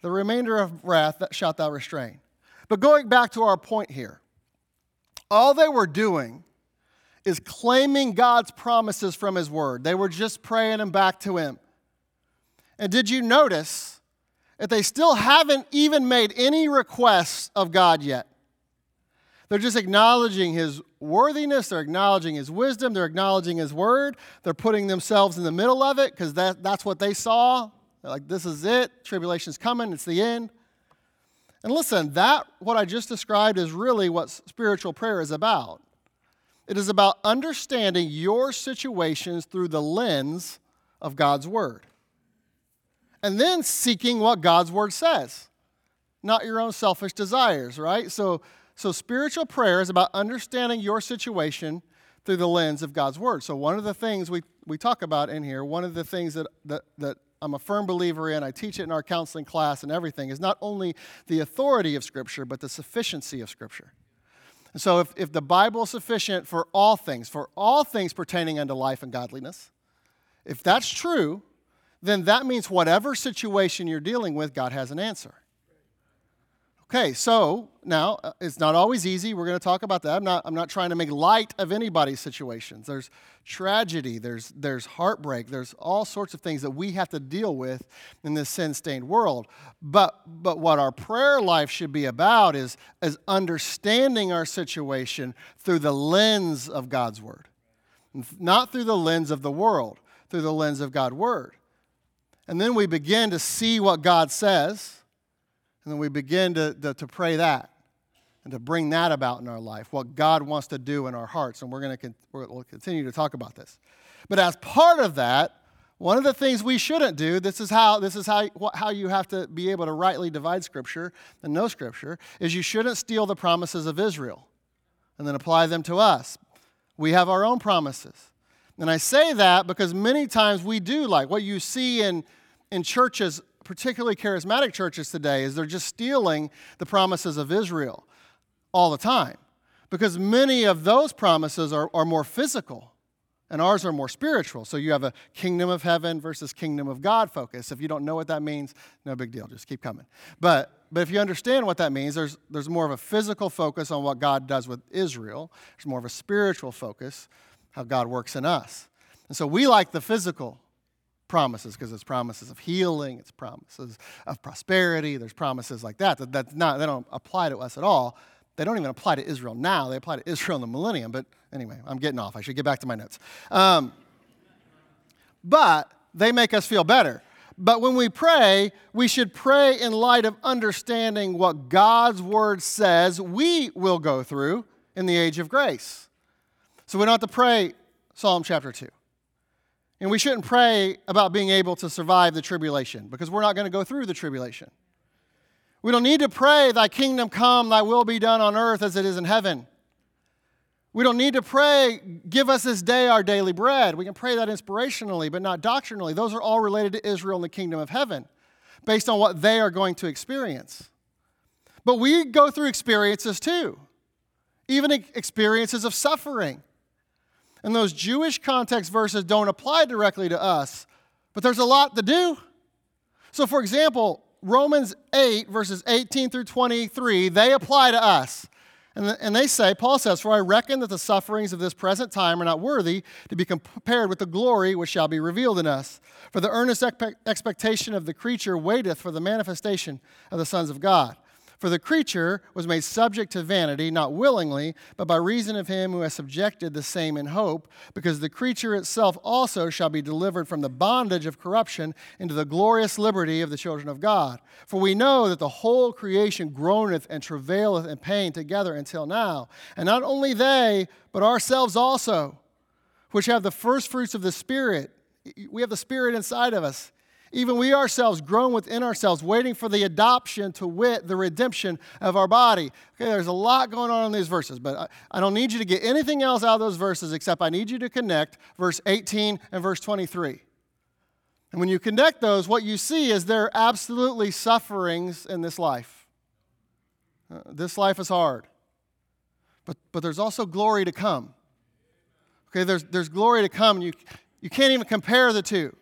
[SPEAKER 1] The remainder of wrath that shalt thou restrain. But going back to our point here, all they were doing is claiming God's promises from his word. They were just praying them back to him. And did you notice that they still haven't even made any requests of God yet? They're just acknowledging his worthiness, they're acknowledging his wisdom, they're acknowledging his word, they're putting themselves in the middle of it because that, that's what they saw. They're like, this is it, tribulation's coming, it's the end. And listen, that, what I just described, is really what spiritual prayer is about. It is about understanding your situations through the lens of God's word and then seeking what God's word says, not your own selfish desires, right? So, so spiritual prayer is about understanding your situation through the lens of God's word. So one of the things we, we talk about in here, one of the things that, that, that I'm a firm believer in, I teach it in our counseling class and everything, is not only the authority of Scripture, but the sufficiency of Scripture. And so if, if the Bible is sufficient for all things, for all things pertaining unto life and godliness, if that's true, then that means whatever situation you're dealing with, God has an answer. Okay, so now uh, it's not always easy. We're going to talk about that. I'm not, I'm not trying to make light of anybody's situations. There's tragedy, there's, there's heartbreak, there's all sorts of things that we have to deal with in this sin stained world. But, but what our prayer life should be about is, is understanding our situation through the lens of God's Word, not through the lens of the world, through the lens of God's Word. And then we begin to see what God says, and then we begin to, to, to, pray that and to bring that about in our life, what God wants to do in our hearts. And we're going to we'll continue to talk about this. But as part of that, one of the things we shouldn't do, this is how, this is how, how you have to be able to rightly divide Scripture and know Scripture, is you shouldn't steal the promises of Israel and then apply them to us. We have our own promises. And I say that because many times we do like what you see in, in churches, particularly charismatic churches today, is they're just stealing the promises of Israel all the time. Because many of those promises are, are more physical and ours are more spiritual. So you have a kingdom of heaven versus kingdom of God focus. If you don't know what that means, no big deal, just keep coming. But but if you understand what that means, there's, there's more of a physical focus on what God does with Israel. There's more of a spiritual focus how God works in us. And so we like the physical promises because it's promises of healing, it's promises of prosperity, there's promises like that. that that's not, they don't apply to us at all. They don't even apply to Israel now, they apply to Israel in the millennium. But anyway, I'm getting off. I should get back to my notes. Um, but they make us feel better. But when we pray, we should pray in light of understanding what God's word says we will go through in the age of grace. So we don't have to pray Psalm chapter 2. And we shouldn't pray about being able to survive the tribulation because we're not going to go through the tribulation. We don't need to pray, Thy kingdom come, Thy will be done on earth as it is in heaven. We don't need to pray, give us this day our daily bread. We can pray that inspirationally, but not doctrinally. Those are all related to Israel and the kingdom of heaven, based on what they are going to experience. But we go through experiences too, even experiences of suffering. And those Jewish context verses don't apply directly to us, but there's a lot to do. So, for example, Romans 8, verses 18 through 23, they apply to us. And, and they say, Paul says, For I reckon that the sufferings of this present time are not worthy to be compared with the glory which shall be revealed in us. For the earnest expectation of the creature waiteth for the manifestation of the sons of God. For the creature was made subject to vanity, not willingly, but by reason of him who has subjected the same in hope, because the creature itself also shall be delivered from the bondage of corruption into the glorious liberty of the children of God. For we know that the whole creation groaneth and travaileth in pain together until now. And not only they, but ourselves also, which have the first fruits of the Spirit. We have the Spirit inside of us even we ourselves groan within ourselves, waiting for the adoption to wit, the redemption of our body. Okay, there's a lot going on in these verses, but I, don't need you to get anything else out of those verses except I need you to connect verse 18 and verse 23. And when you connect those, what you see is there are absolutely sufferings in this life. Uh, this life is hard, but, but there's also glory to come. Okay, there's, there's glory to come. You, you can't even compare the two.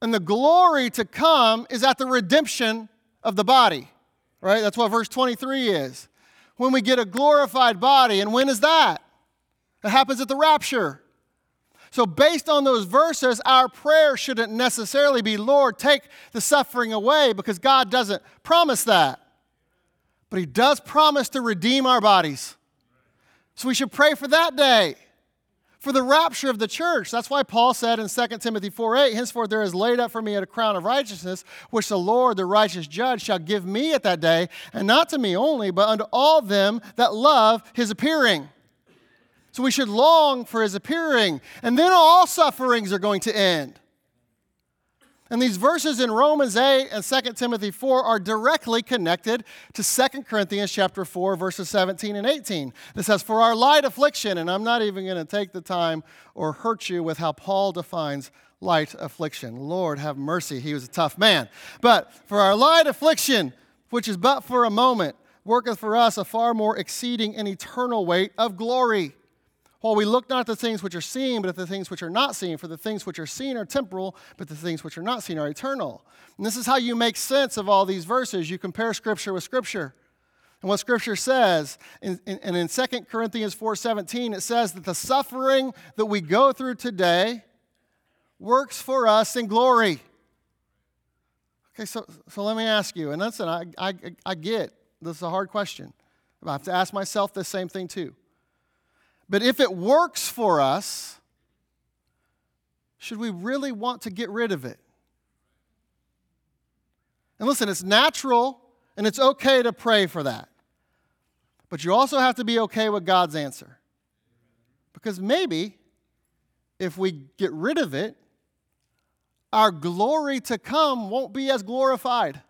[SPEAKER 1] And the glory to come is at the redemption of the body, right? That's what verse 23 is. When we get a glorified body, and when is that? It happens at the rapture. So, based on those verses, our prayer shouldn't necessarily be, Lord, take the suffering away, because God doesn't promise that. But He does promise to redeem our bodies. So, we should pray for that day for the rapture of the church. That's why Paul said in 2 Timothy 4 8, Henceforth there is laid up for me a crown of righteousness, which the Lord, the righteous judge, shall give me at that day, and not to me only, but unto all them that love his appearing. So we should long for his appearing, and then all sufferings are going to end. And these verses in Romans 8 and 2 Timothy 4 are directly connected to 2 Corinthians chapter 4 verses 17 and 18. It says for our light affliction and I'm not even going to take the time or hurt you with how Paul defines light affliction. Lord have mercy, he was a tough man. But for our light affliction, which is but for a moment, worketh for us a far more exceeding and eternal weight of glory while we look not at the things which are seen, but at the things which are not seen. For the things which are seen are temporal, but the things which are not seen are eternal. And this is how you make sense of all these verses. You compare Scripture with Scripture. And what Scripture says, and in 2 Corinthians 4.17, it says that the suffering that we go through today works for us in glory. Okay, so, so let me ask you, and listen, I, I, I get this is a hard question. I have to ask myself the same thing too. But if it works for us, should we really want to get rid of it? And listen, it's natural and it's okay to pray for that. But you also have to be okay with God's answer. Because maybe if we get rid of it, our glory to come won't be as glorified.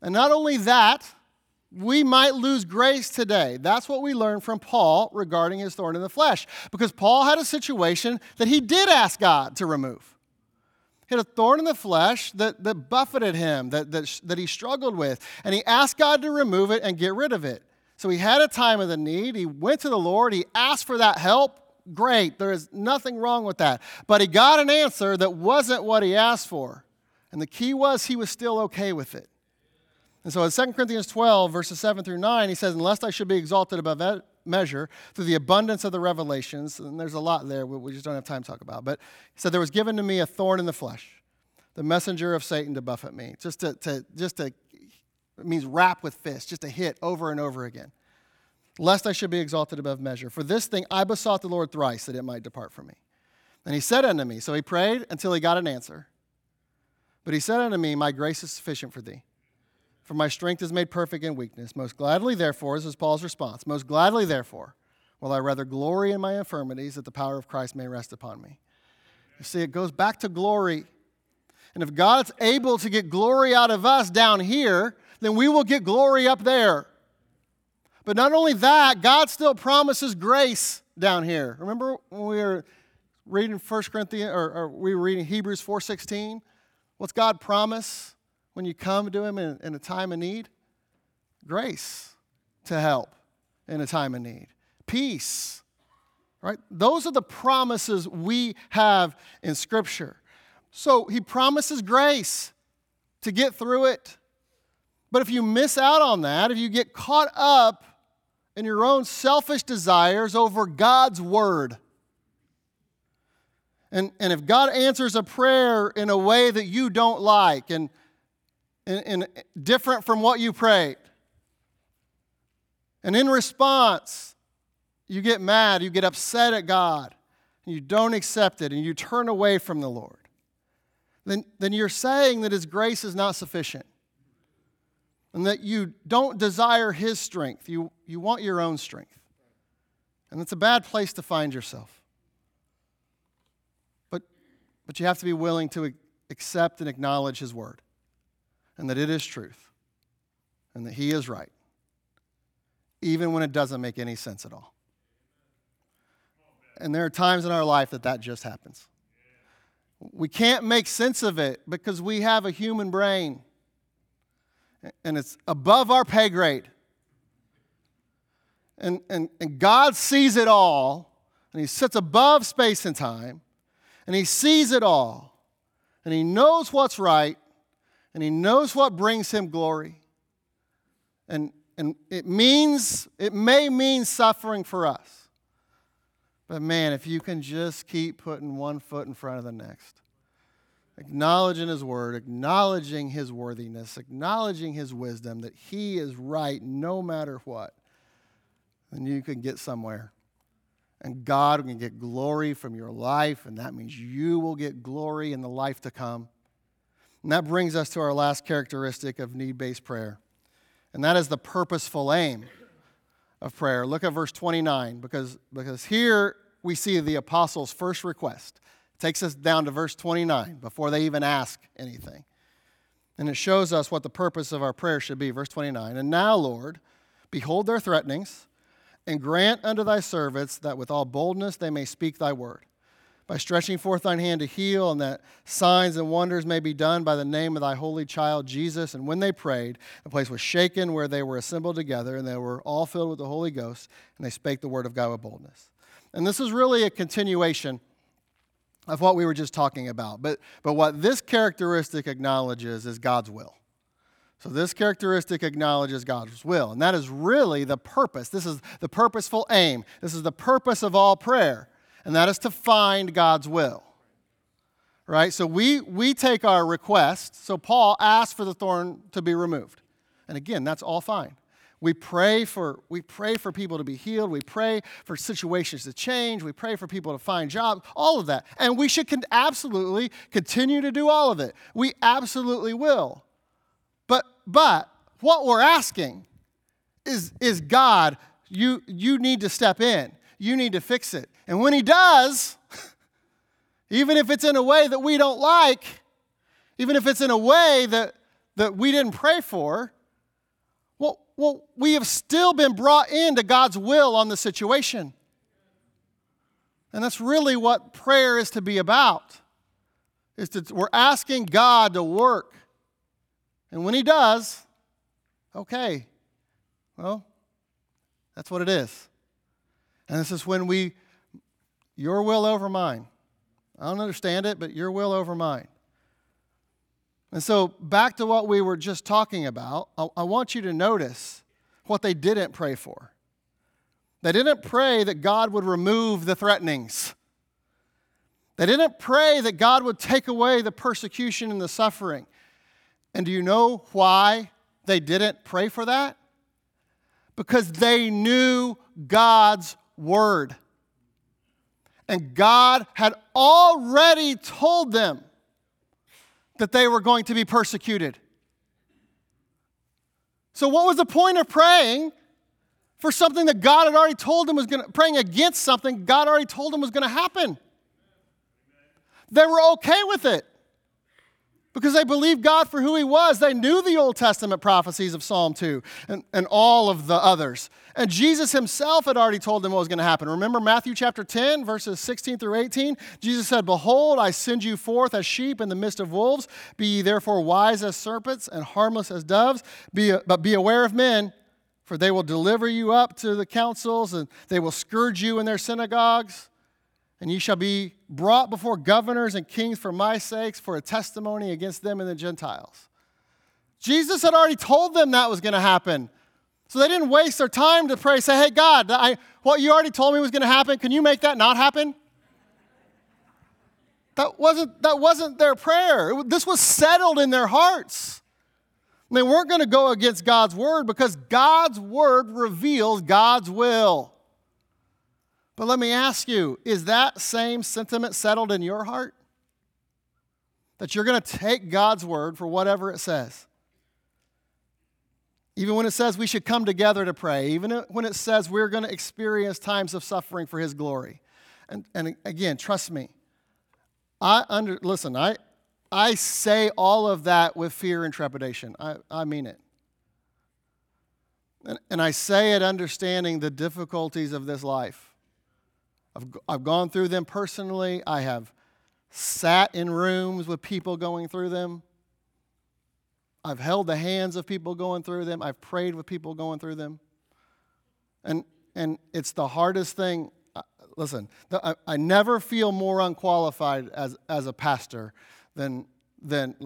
[SPEAKER 1] And not only that, we might lose grace today. That's what we learned from Paul regarding his thorn in the flesh. Because Paul had a situation that he did ask God to remove. He had a thorn in the flesh that, that buffeted him, that, that, that he struggled with. And he asked God to remove it and get rid of it. So he had a time of the need. He went to the Lord. He asked for that help. Great. There is nothing wrong with that. But he got an answer that wasn't what he asked for. And the key was he was still okay with it. And so in 2 Corinthians 12, verses 7 through 9, he says, Unless I should be exalted above measure through the abundance of the revelations, and there's a lot there we just don't have time to talk about, but he said, There was given to me a thorn in the flesh, the messenger of Satan to buffet me. Just to, to just to, it means rap with fists, just to hit over and over again. Lest I should be exalted above measure. For this thing I besought the Lord thrice that it might depart from me. And he said unto me, so he prayed until he got an answer. But he said unto me, My grace is sufficient for thee for my strength is made perfect in weakness. Most gladly, therefore, this is Paul's response, most gladly, therefore, will I rather glory in my infirmities that the power of Christ may rest upon me. You see, it goes back to glory. And if God's able to get glory out of us down here, then we will get glory up there. But not only that, God still promises grace down here. Remember when we were reading 1 Corinthians or, or we were reading Hebrews 4:16? What's God promise when you come to him in, in a time of need? Grace to help in a time of need. Peace. Right? Those are the promises we have in scripture. So he promises grace to get through it. But if you miss out on that, if you get caught up in your own selfish desires over God's word, and, and if God answers a prayer in a way that you don't like and, and, different from what you prayed, and in response, you get mad, you get upset at God, and you don't accept it, and you turn away from the Lord, then, then you're saying that His grace is not sufficient and that you don't desire His strength. You, you want your own strength. And it's a bad place to find yourself. But, but you have to be willing to accept and acknowledge His word and that it is truth and that He is right, even when it doesn't make any sense at all. And there are times in our life that that just happens. We can't make sense of it because we have a human brain and it's above our pay grade. And, and, and God sees it all, and He sits above space and time, and He sees it all, and He knows what's right, and He knows what brings Him glory. And, and it means, it may mean suffering for us. But man, if you can just keep putting one foot in front of the next, acknowledging his word, acknowledging his worthiness, acknowledging his wisdom, that he is right no matter what, then you can get somewhere. And God can get glory from your life, and that means you will get glory in the life to come. And that brings us to our last characteristic of need based prayer, and that is the purposeful aim of prayer. Look at verse 29, because, because here we see the apostles' first request. It Takes us down to verse 29 before they even ask anything. And it shows us what the purpose of our prayer should be. Verse 29 And now, Lord, behold their threatenings, and grant unto thy servants that with all boldness they may speak thy word, by stretching forth thine hand to heal, and that signs and wonders may be done by the name of thy holy child Jesus. And when they prayed, the place was shaken where they were assembled together, and they were all filled with the Holy Ghost, and they spake the word of God with boldness. And this is really a continuation of what we were just talking about. But, but what this characteristic acknowledges is God's will. So, this characteristic acknowledges God's will. And that is really the purpose. This is the purposeful aim. This is the purpose of all prayer. And that is to find God's will. Right? So, we, we take our request. So, Paul asked for the thorn to be removed. And again, that's all fine. We pray for we pray for people to be healed. We pray for situations to change. We pray for people to find jobs. All of that, and we should con- absolutely continue to do all of it. We absolutely will. But but what we're asking is is God. You you need to step in. You need to fix it. And when He does, even if it's in a way that we don't like, even if it's in a way that that we didn't pray for, well, well, we have still been brought into God's will on the situation. And that's really what prayer is to be about. Is to, we're asking God to work. And when He does, okay, well, that's what it is. And this is when we, your will over mine. I don't understand it, but your will over mine. And so, back to what we were just talking about, I, I want you to notice what they didn't pray for. They didn't pray that God would remove the threatenings. They didn't pray that God would take away the persecution and the suffering. And do you know why they didn't pray for that? Because they knew God's word. And God had already told them that they were going to be persecuted. So, what was the point of praying for something that God had already told them was going to, praying against something God already told them was going to happen? They were okay with it. Because they believed God for who He was. They knew the Old Testament prophecies of Psalm 2 and, and all of the others. And Jesus Himself had already told them what was going to happen. Remember Matthew chapter 10, verses 16 through 18? Jesus said, Behold, I send you forth as sheep in the midst of wolves. Be ye therefore wise as serpents and harmless as doves. Be, but be aware of men, for they will deliver you up to the councils and they will scourge you in their synagogues and ye shall be brought before governors and kings for my sakes, for a testimony against them and the Gentiles. Jesus had already told them that was going to happen. So they didn't waste their time to pray, say, hey, God, I, what you already told me was going to happen, can you make that not happen? That wasn't, that wasn't their prayer. It, this was settled in their hearts. They weren't going to go against God's word because God's word reveals God's will. But let me ask you is that same sentiment settled in your heart? That you're going to take God's word for whatever it says? Even when it says we should come together to pray, even when it says we're going to experience times of suffering for His glory. And, and again, trust me, I under, listen, I, I say all of that with fear and trepidation. I, I mean it. And, and I say it understanding the difficulties of this life. I've, I've gone through them personally. I have sat in rooms with people going through them. I've held the hands of people going through them. I've prayed with people going through them. And, and it's the hardest thing. Uh, listen, I, I never feel more unqualified as, as a pastor than, than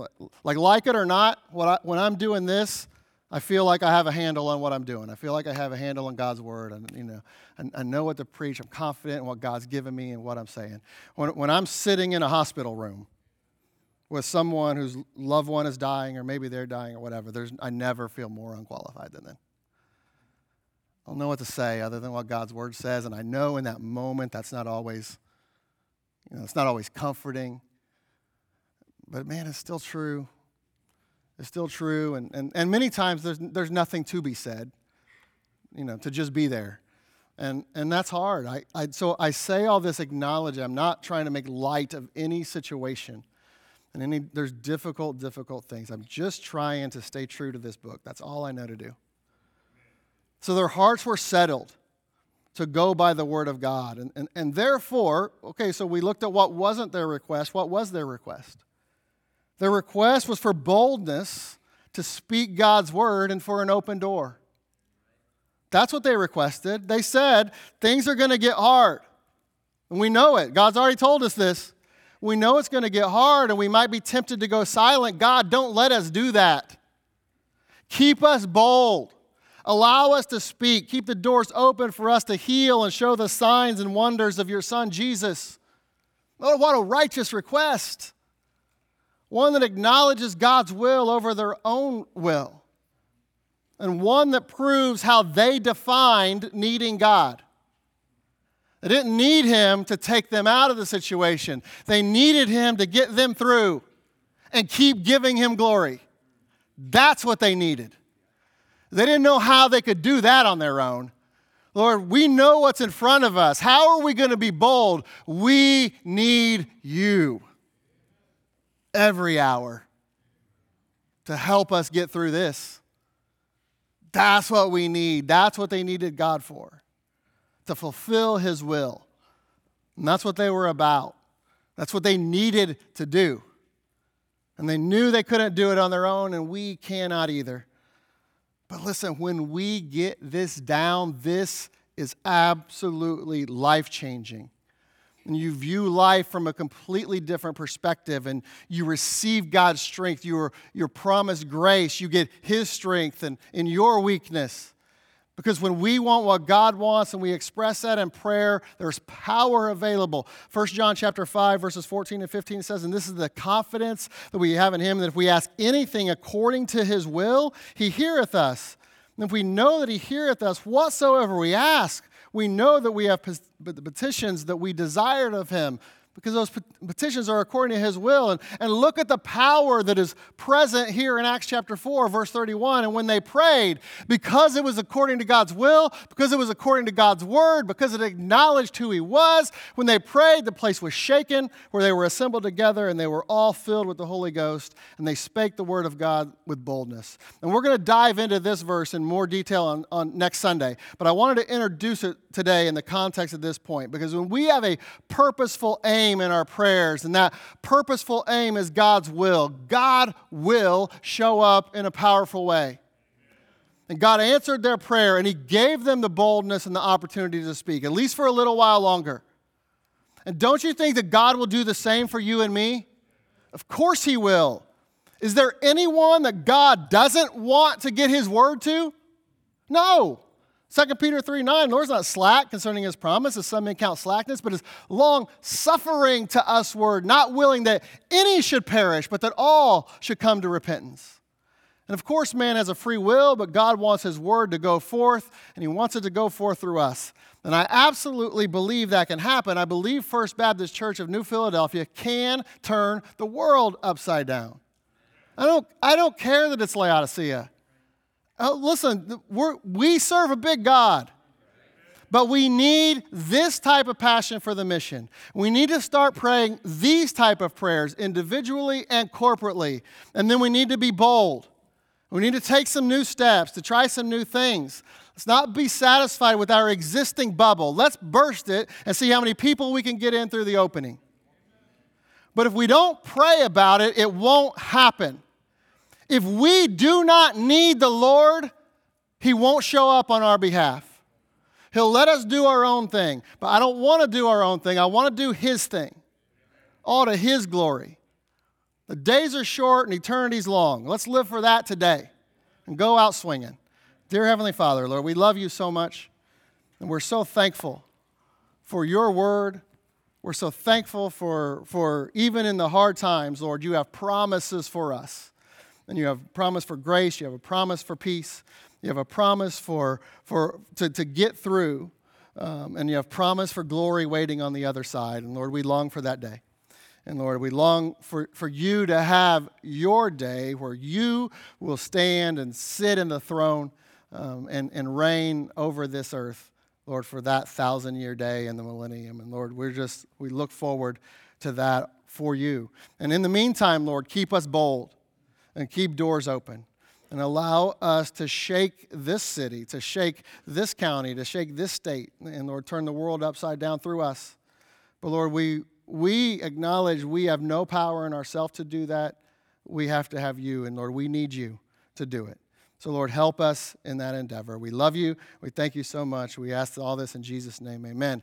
[SPEAKER 1] like, like it or not, what I, when I'm doing this, I feel like I have a handle on what I'm doing. I feel like I have a handle on God's word. And, you know, I, I know what to preach. I'm confident in what God's given me and what I'm saying. When, when I'm sitting in a hospital room with someone whose loved one is dying or maybe they're dying or whatever, there's, I never feel more unqualified than then. I don't know what to say other than what God's word says. And I know in that moment that's not always, you know, it's not always comforting. But man, it's still true is still true. And, and, and many times there's, there's nothing to be said, you know, to just be there. And, and that's hard. I, I, so I say all this acknowledge I'm not trying to make light of any situation. And any, there's difficult, difficult things. I'm just trying to stay true to this book. That's all I know to do. So their hearts were settled to go by the word of God. And, and, and therefore, okay, so we looked at what wasn't their request. What was their request? Their request was for boldness to speak God's word and for an open door. That's what they requested. They said, things are going to get hard. And we know it. God's already told us this. We know it's going to get hard and we might be tempted to go silent. God, don't let us do that. Keep us bold. Allow us to speak. Keep the doors open for us to heal and show the signs and wonders of your Son, Jesus. Oh, what a righteous request one that acknowledges God's will over their own will, and one that proves how they defined needing God. They didn't need Him to take them out of the situation, they needed Him to get them through and keep giving Him glory. That's what they needed. They didn't know how they could do that on their own. Lord, we know what's in front of us. How are we going to be bold? We need you every hour to help us get through this. That's what we need. That's what they needed God for, to fulfill His will. And that's what they were about. That's what they needed to do. And they knew they couldn't do it on their own, and we cannot either. But listen, when we get this down, this is absolutely life changing and you view life from a completely different perspective and you receive God's strength, You your, your promised grace, you get His strength and in your weakness. Because when we want what God wants and we express that in prayer, there's power available. 1 John chapter 5, verses 14 and 15 says, And this is the confidence that we have in him, that if we ask anything according to his will, he heareth us. And if we know that he heareth us whatsoever we ask, we know that we have the petitions that we desired of him because those petitions are according to his will. And, and look at the power that is present here in Acts chapter 4, verse 31. And when they prayed, because it was according to God's will, because it was according to God's word, because it acknowledged who he was, when they prayed, the place was shaken where they were assembled together, and they were all filled with the Holy Ghost, and they spake the word of God with boldness. And we're going to dive into this verse in more detail on, on next Sunday. But I wanted to introduce it today in the context of this point, because when we have a purposeful aim, aim in our prayers, and that purposeful aim is God's will. God will show up in a powerful way. And God answered their prayer, and He gave them the boldness and the opportunity to speak, at least for a little while longer. And don't you think that God will do the same for you and me? Of course, He will. Is there anyone that God doesn't want to get His word to? No. 2 Peter 3 9, Lord's not slack concerning his promise, as some may count slackness, but is long suffering to us word, not willing that any should perish, but that all should come to repentance. And of course, man has a free will, but God wants his word to go forth, and he wants it to go forth through us. And I absolutely believe that can happen. I believe First Baptist Church of New Philadelphia can turn the world upside down. I don't, I don't care that it's Laodicea. Uh, listen, we serve a big God. But we need this type of passion for the mission. We need to start praying these type of prayers individually and corporately. And then we need to be bold. We need to take some new steps, to try some new things. Let's not be satisfied with our existing bubble. Let's burst it and see how many people we can get in through the opening. But if we don't pray about it, it won't happen. If we do not need the Lord, He won't show up on our behalf. He'll let us do our own thing. But I don't want to do our own thing. I want to do His thing, all to His glory. The days are short and eternity's long. Let's live for that today and go out swinging. Dear Heavenly Father, Lord, we love you so much and we're so thankful for your word. We're so thankful for, for even in the hard times, Lord, you have promises for us and you have a promise for grace, you have a promise for peace, you have a promise for, for to, to get through, um, and you have promise for glory waiting on the other side. And Lord, we long for that day. And Lord, we long for, for you to have your day where you will stand and sit in the throne um, and, and reign over this earth, Lord, for that thousand year day in the millennium. And Lord, we're just, we look forward to that for you. And in the meantime, Lord, keep us bold and keep doors open and allow us to shake this city, to shake this county, to shake this state, and Lord, turn the world upside down through us. But Lord, we, we acknowledge we have no power in ourselves to do that. We have to have you, and Lord, we need you to do it. So, Lord, help us in that endeavor. We love you. We thank you so much. We ask all this in Jesus' name. Amen.